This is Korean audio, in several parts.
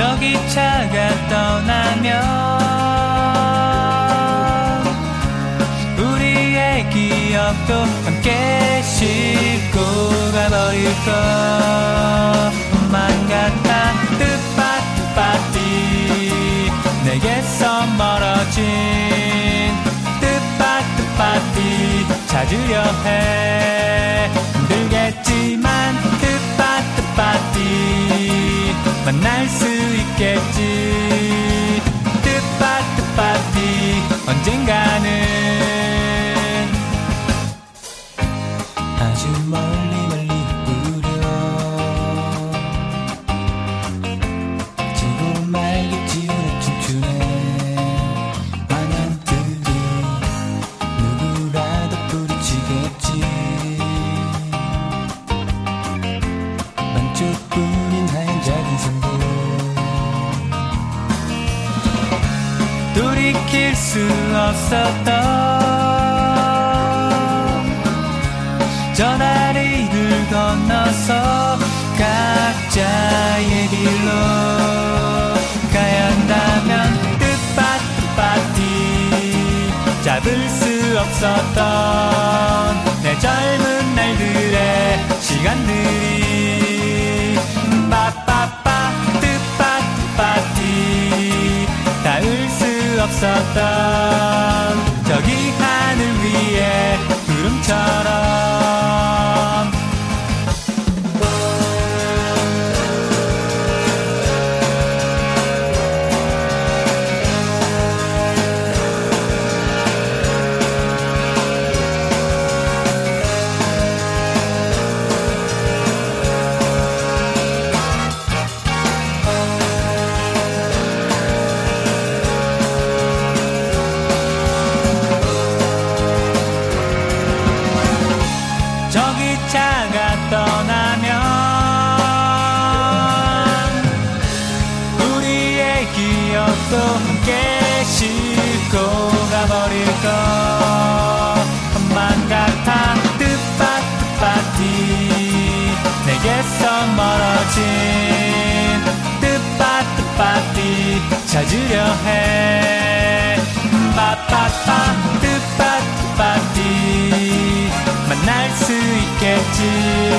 저기 차가 떠나면 우리의 기억도 함께 싣고 가버릴 것만 같아. 뜻밭뜻밭이 내게서 멀어진 뜻밭뜻밭이 찾으려 해. 힘들겠지만 뜻밭뜻밭이 만날 수 있겠지. 뜻밭 뜻밭이 언젠가는. 없었던 전화리를 건너서 각자의 길로 가야 한다면 뜻밭뜻밭이 잡을 수 없었던 내 젊은 날들의 시간들이 없었던 저기 하늘 위에 구름처럼 찾으려 해. 빠빠빠 뜻밭뜻밭이 만날 수 있겠지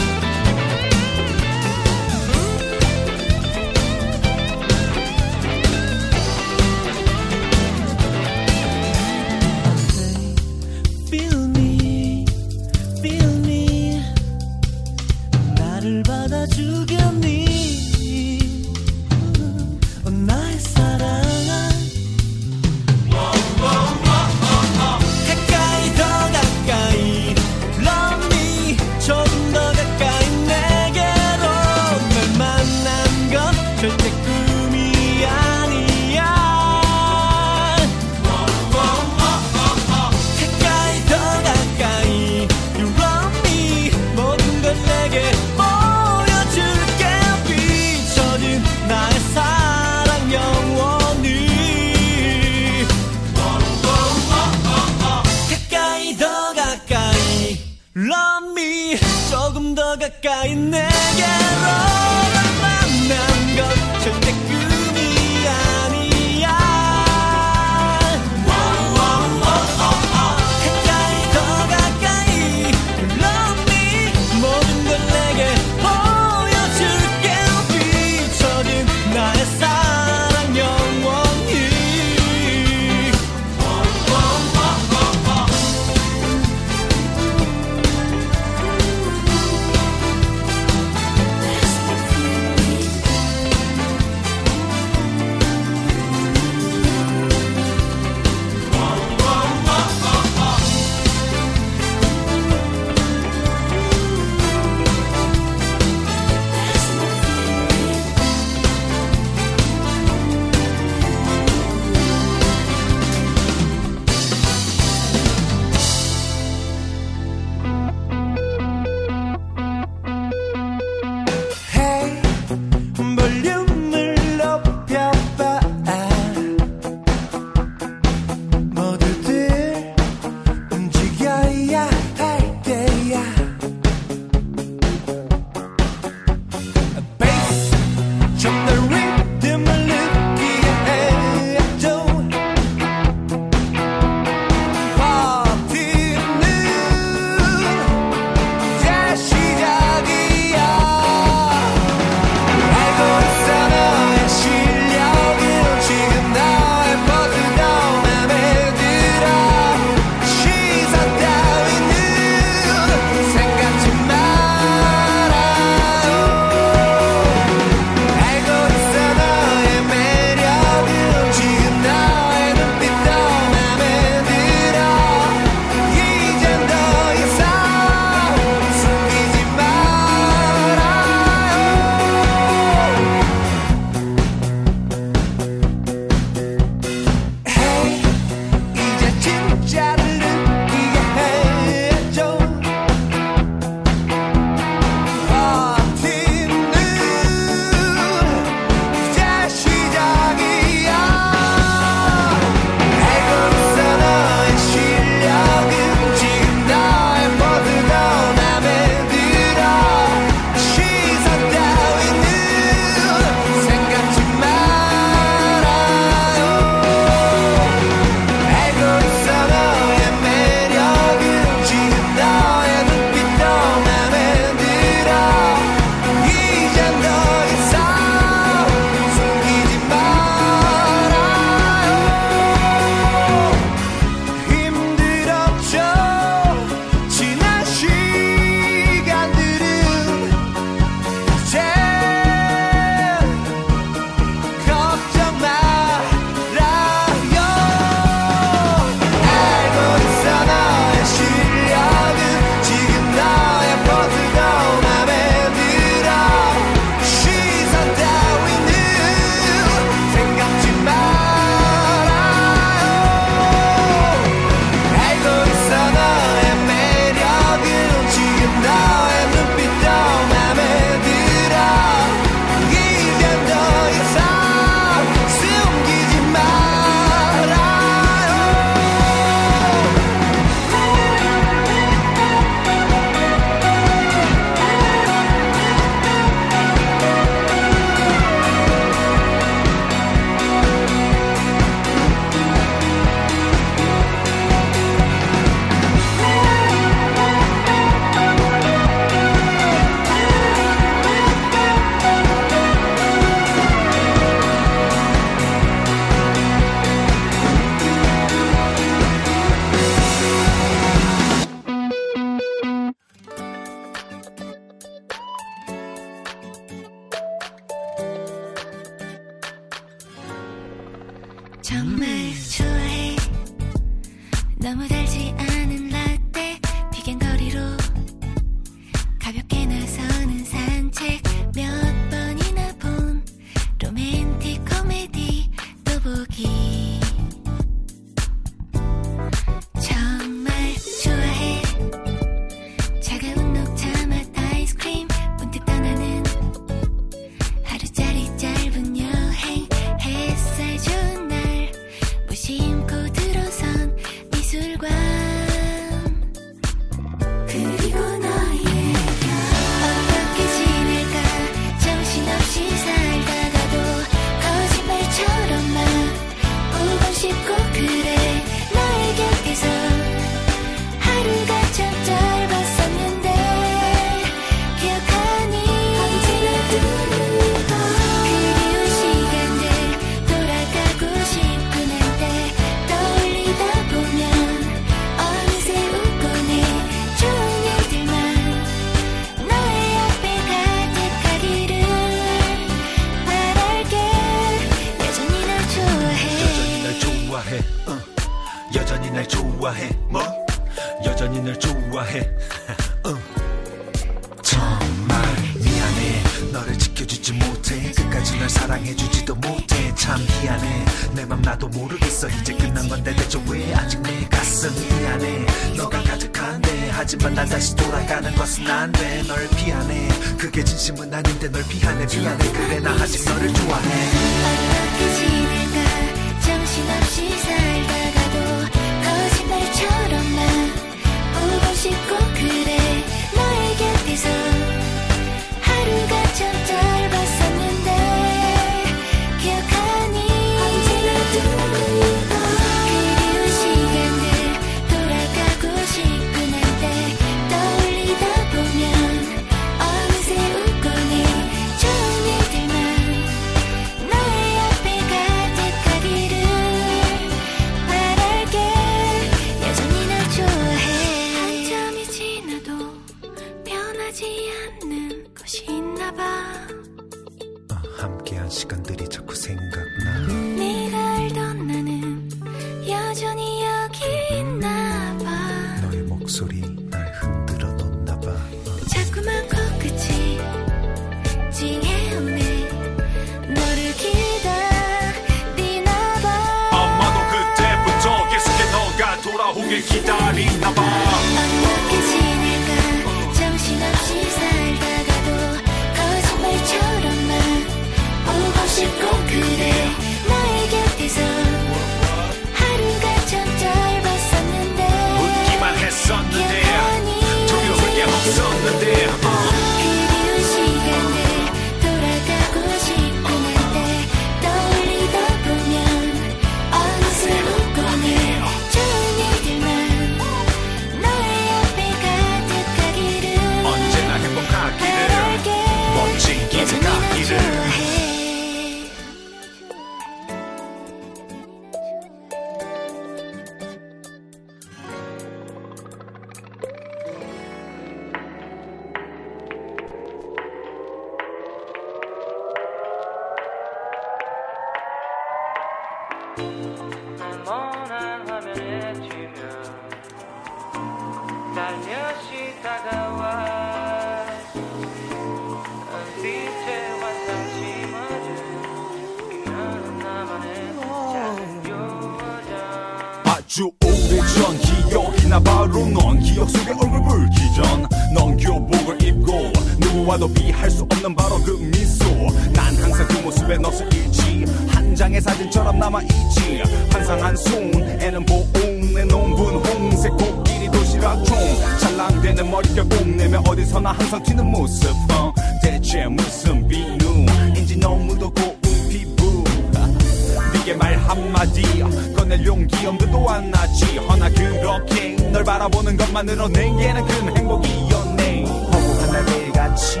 이렇게 널 바라보는 것만으로 내게는 큰 행복이었네. 허구한 날매일같이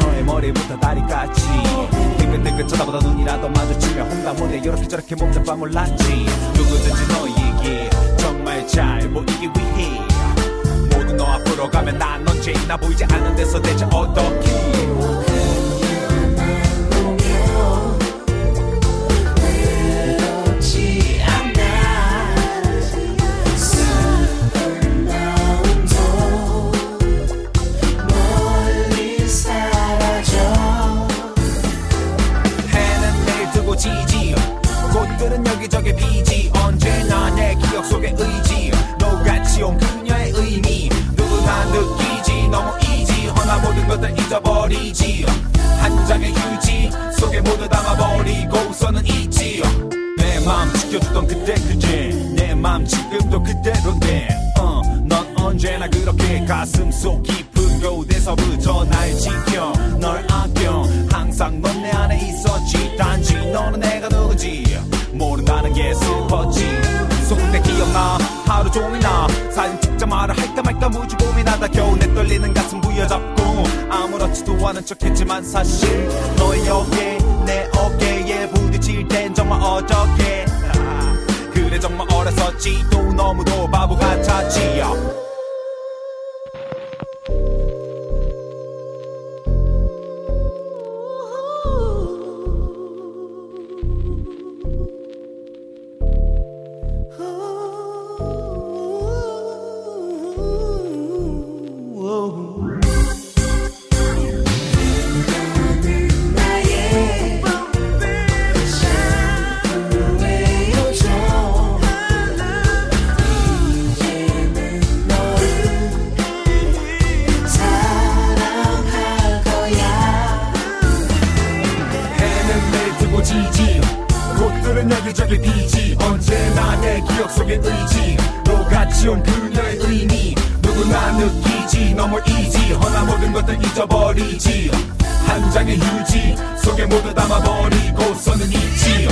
너의 머리부터 다리까지 뜨끈뜨끈 쳐다보다 눈이라도 마주치며 혼담원에 이렇게 저렇게 몸잡아 몰랐지. 누구든지 너에게 정말 잘 보이기 위해 모두 너 앞으로 가면 난 언제나 보이지 않는 데서 대체 어떻게 빛이 언제나 내 기억 속에 의지 너같이 온 그녀의 의미. 누구나 느끼지. 너무 이지. 허나 모든 것들 잊어버리지 한 장의 휴지 속에 모두 담아버리고서는 있지 내 마음 지켜주던 그때 그제. 내 마음 지금도 그대로인데 어, 넌 언제나 그렇게 가슴 속 깊은 곳에서부터 날 지켜. 널 아껴. 항상 넌 내 안에 있었지. 단지 너는 내가 누구지. 게 슬퍼지. 속대 기억나. 하루 종일 나. 사진 찍자 말을 할까 말까 무지 고민하다. 겨우 내 떨리는 가슴 부여잡고 아무렇지도 않은 척했지만 사실 너의 어깨 내 어깨에 부딪힐 땐 정말 어저께. 그래 정말 어렸었지 또 너무도 바보 같았지요 인상적인 비지. 언제나 내 기억 속에 의지로 갖춘 그녀의 의미. 누구나 느끼지. 너무 이지. 허나 모든 것들 잊어버리지. 한 장의 휴지 속에 모두 담아버리고 서는 있지.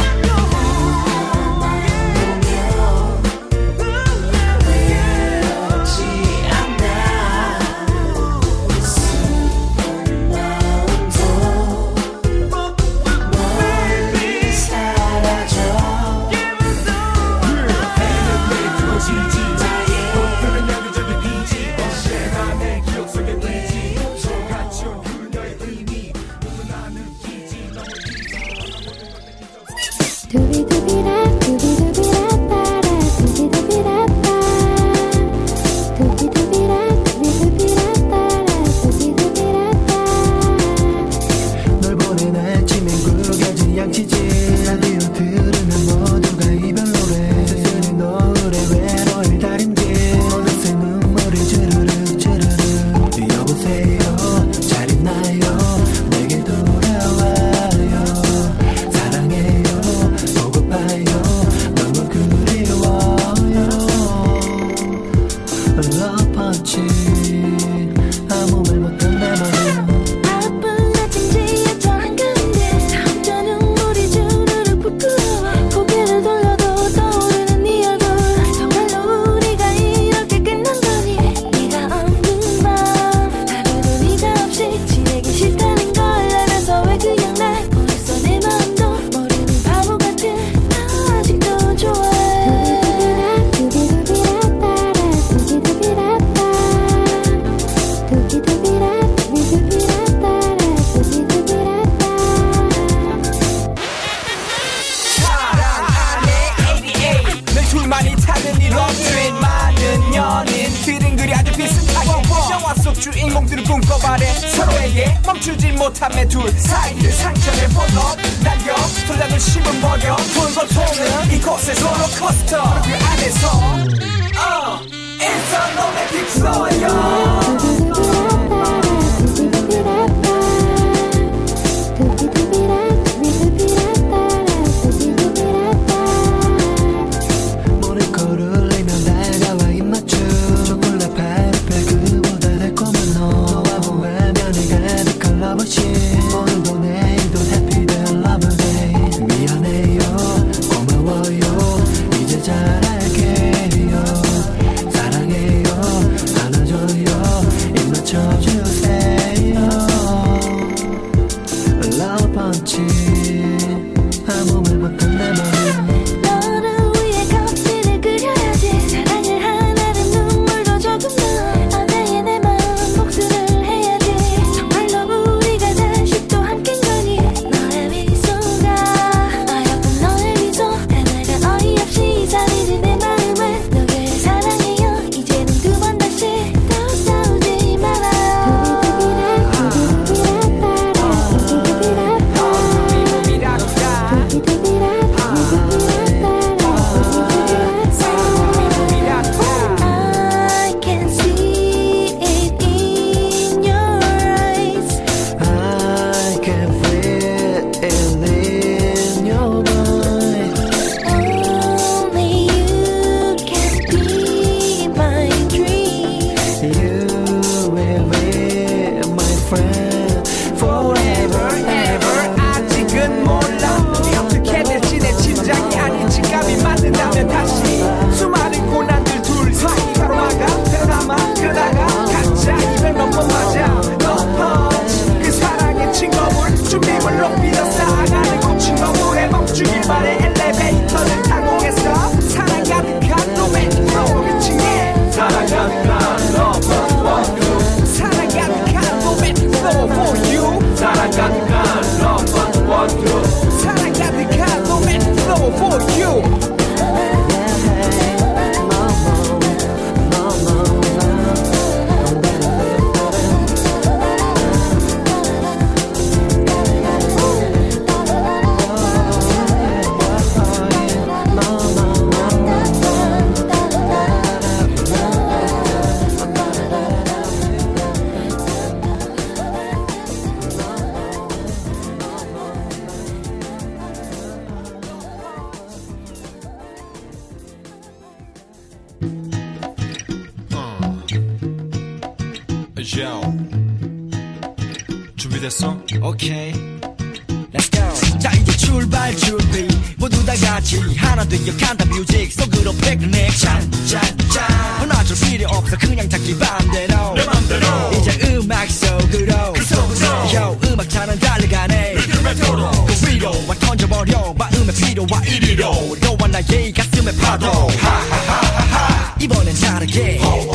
마음의 필요와 이리로. 너와 나의 가슴의 파도. 하하하하하. 이번엔 다르게. oh,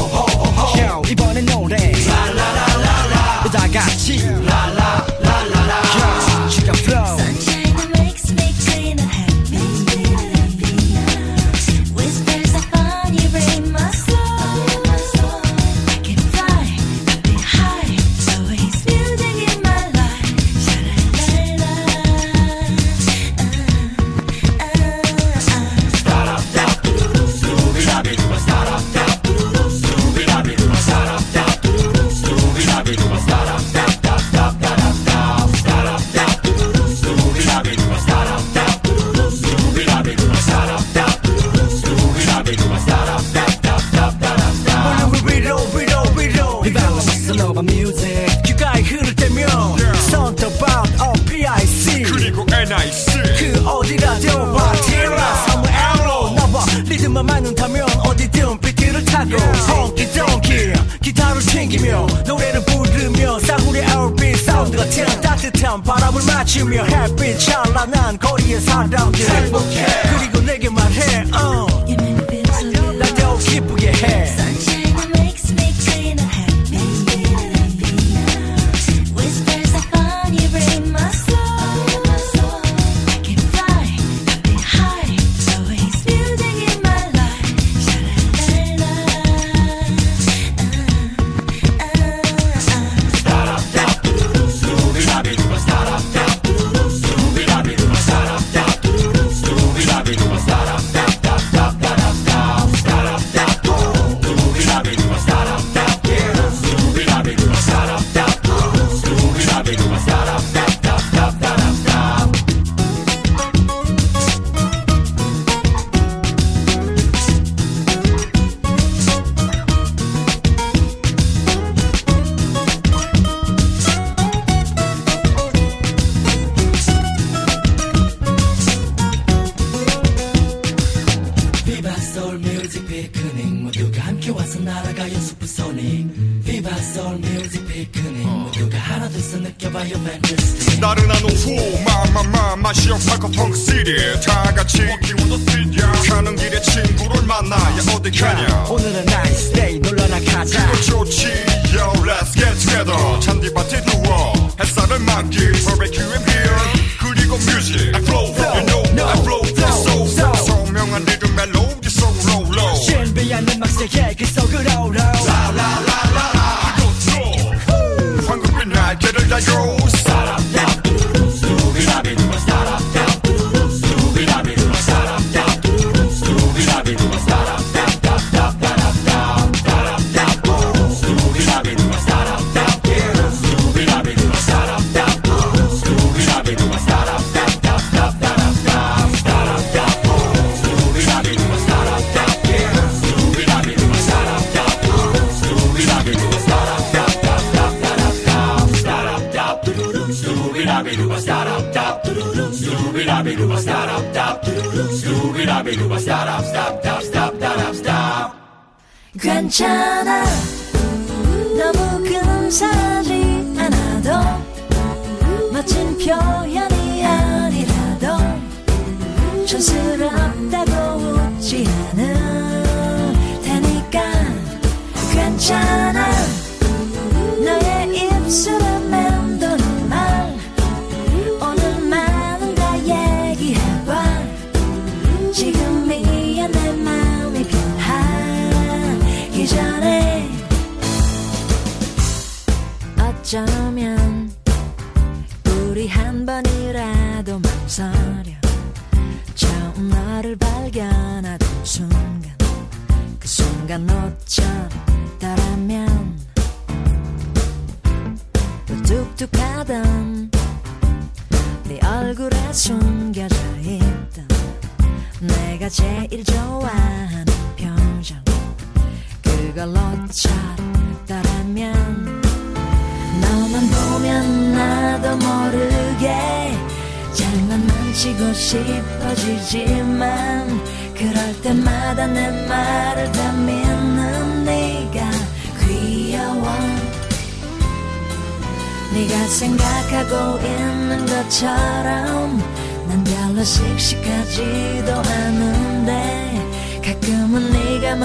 the cut. 오늘은 난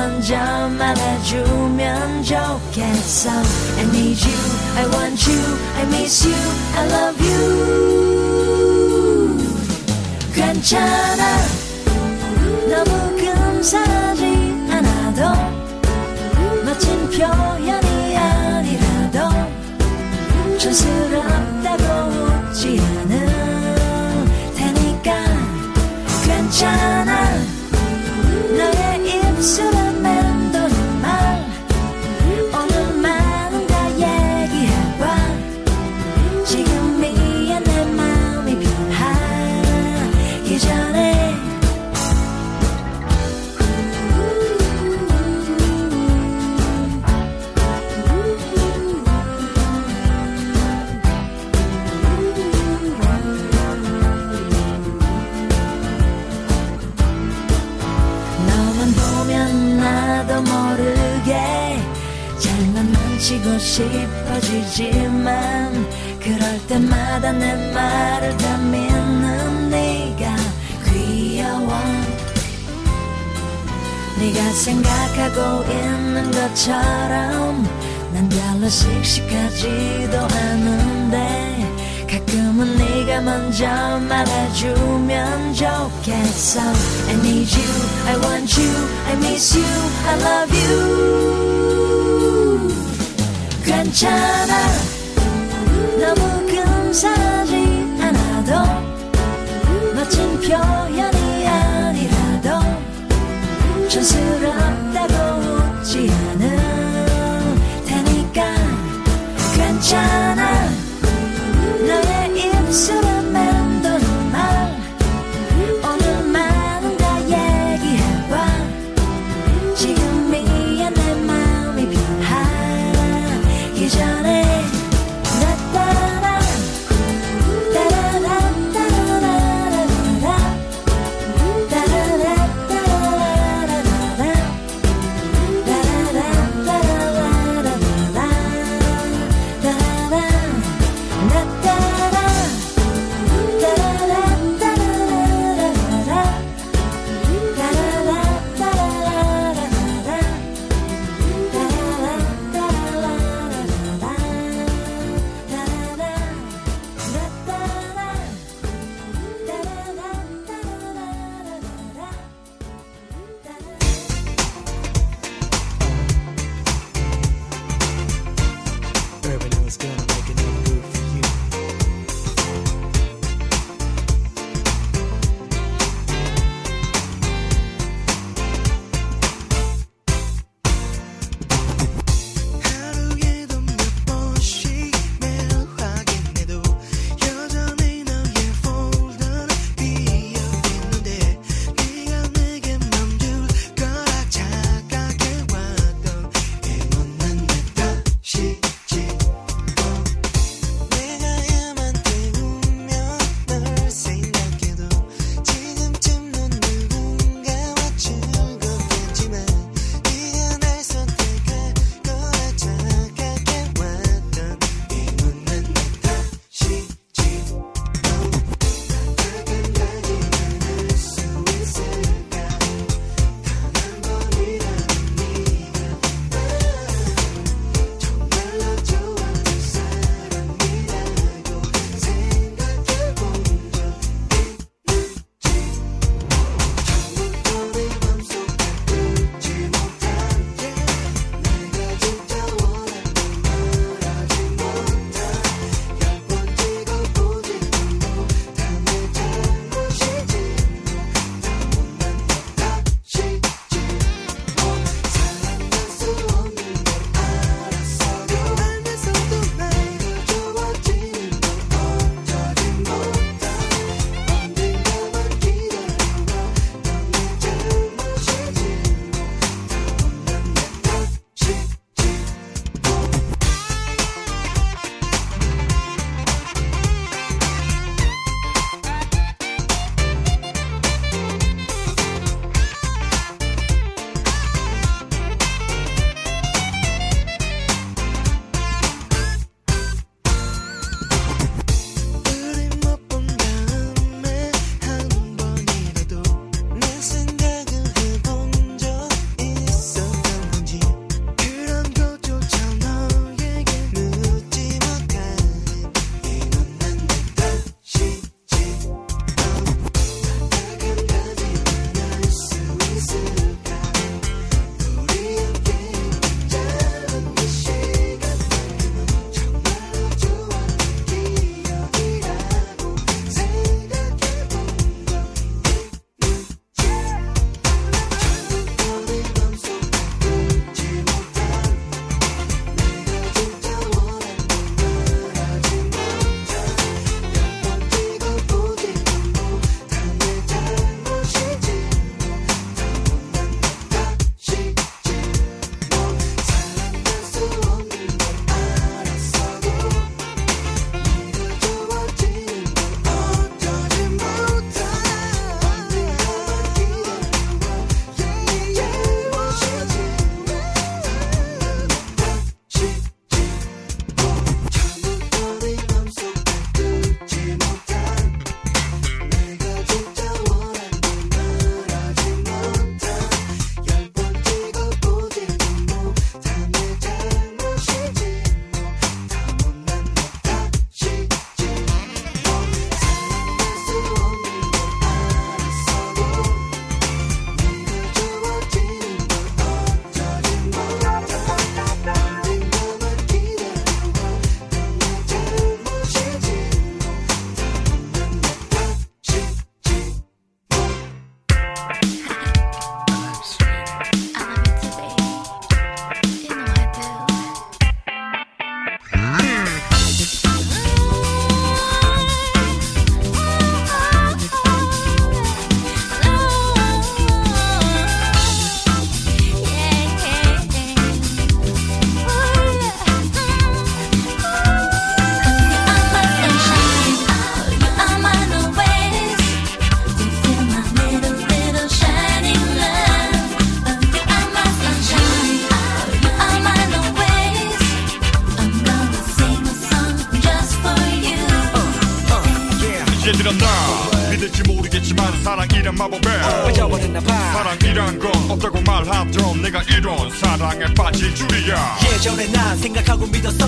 먼저 말해주면 좋겠어. I need you, I want you, I miss you, I love you. 괜찮아. 너무 근사하지 않아도 멋진 표현이 아니라도 촌스럽다고 웃지 않을 테니까 괜찮아. 너의 입술에 싶어지지만 그럴 때마다 내 말을 다 믿는 네가 귀여워. 네가 생각하고 있는 것처럼 난 별로 씩씩하지도 않은데 가끔은 네가 먼저 말해주면 좋겠어. I need you, I want you, I miss you, I love you 괜찮아. 너무 근사하지 않아도 멋진 표현이 아니라도 촌스럽다고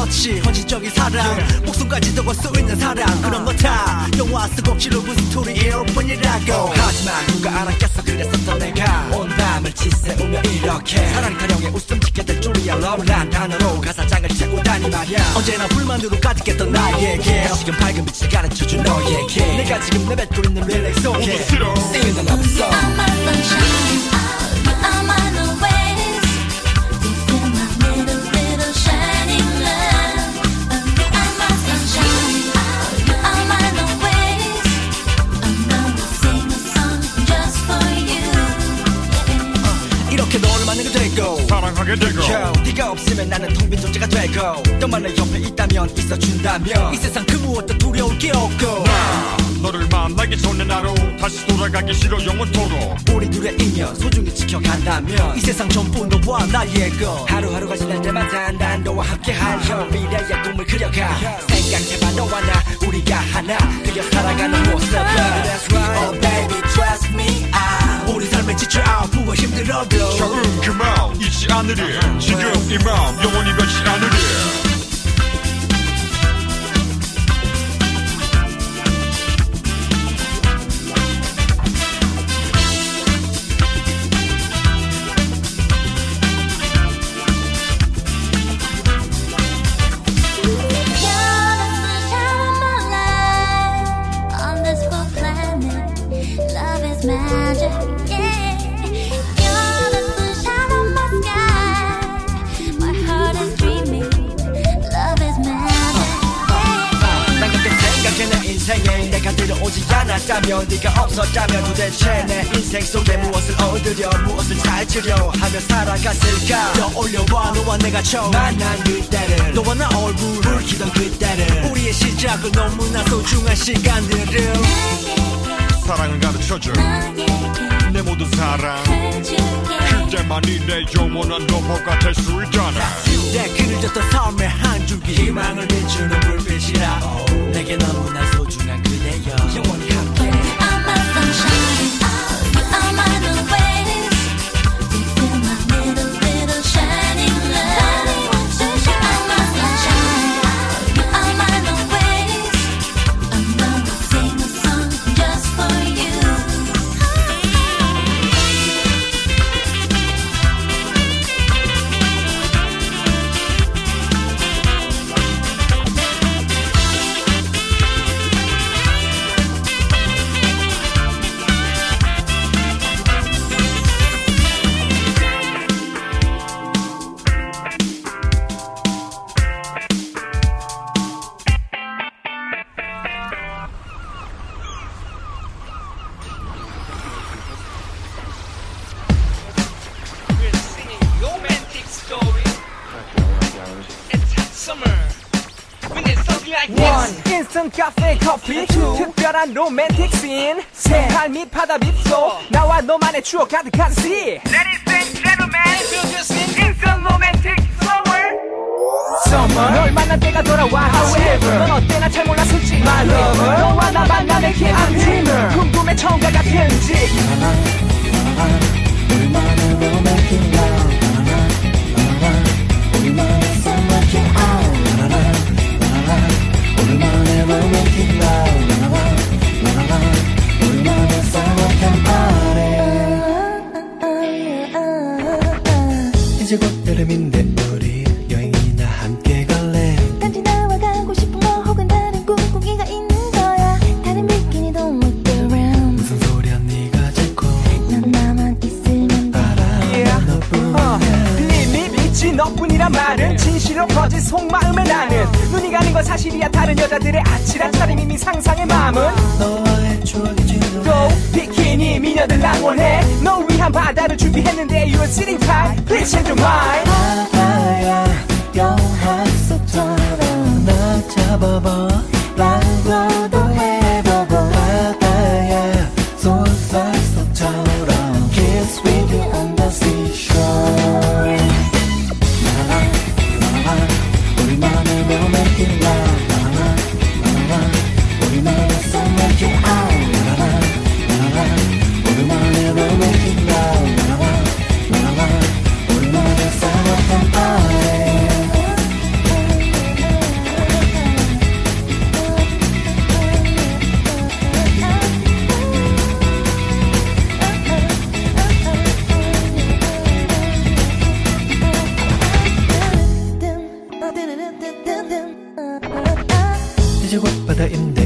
믿었었지 헌신적인 사랑. 목숨까지도 걸수 있는 사랑. 그런 거 다 영화 속 억지 love story일 뿐이라고. 하지만 누가 알았겠어 그랬었던 내가 온 밤을 지새우며 이렇게 사랑 타령에 웃음 짓게 될 줄이야 love란 단어로 가사장을 채우다니 말야. 언제나 불만으로 가득했던 나에게 지금 밝은 빛을 가르쳐준 너에게. 내가 지금 내뱉고 있는 lyric 속에. 모두 실어. Sing the love song 하게 되고. Yo, 네가 없으면 나는 텅빈 존재가 되고. 너만 내 옆에 있다면 있어준다면. 이 세상 그 무엇도 두려울 게 없고. 나 너를 만나기 전에 나로 다시 돌아가기 싫어 영원토록. 우리 둘의 인연 소중히 지켜간다면. 이 세상 전부 너와 나의 것 하루하루가 지날 때마다 난 너와 함께할 형. 미래의 꿈을 그려가. 생각해봐 너와 나. 우리가 하나 그려 살아가는 모습을 That's right. Oh baby trust me 아 우리 삶에 지쳐 아프고 힘들어도. 처음 그마음 잊지 않으리. 지금 이 마음 영원히 변치 않으리 오지 않았다면 네가 없었다면 도대체 내 인생 속에 무엇을 얻으려 무엇을 찾으려 하며 살아갔을까? 떠올려봐 너와 내가 처음 만난 그때를. 너와 나 얼굴 불키던 그때를. 우리의 시작은 너무나 소중한 시간들을. 사랑을 가르쳐줘 내 모든 사랑. 그때만이 내 영원한 너머가 될 수 있잖아. 내 줬던 삶의 한 줄기 희망을 비추는 불빛이라. 내게 너무나 소중한 로맨틱 씬 새할 밑 바다 빗소 나와 너만의 추억 가득한 시 Ladies and gentlemen, introducing instant romantic summer. Summer 널 만난 때가 돌아와 However 넌 어때나 잘 몰라 솔직히 My lover 너와 나 만나는 게 I'm dreamer 궁금해 처음과 같은지 바다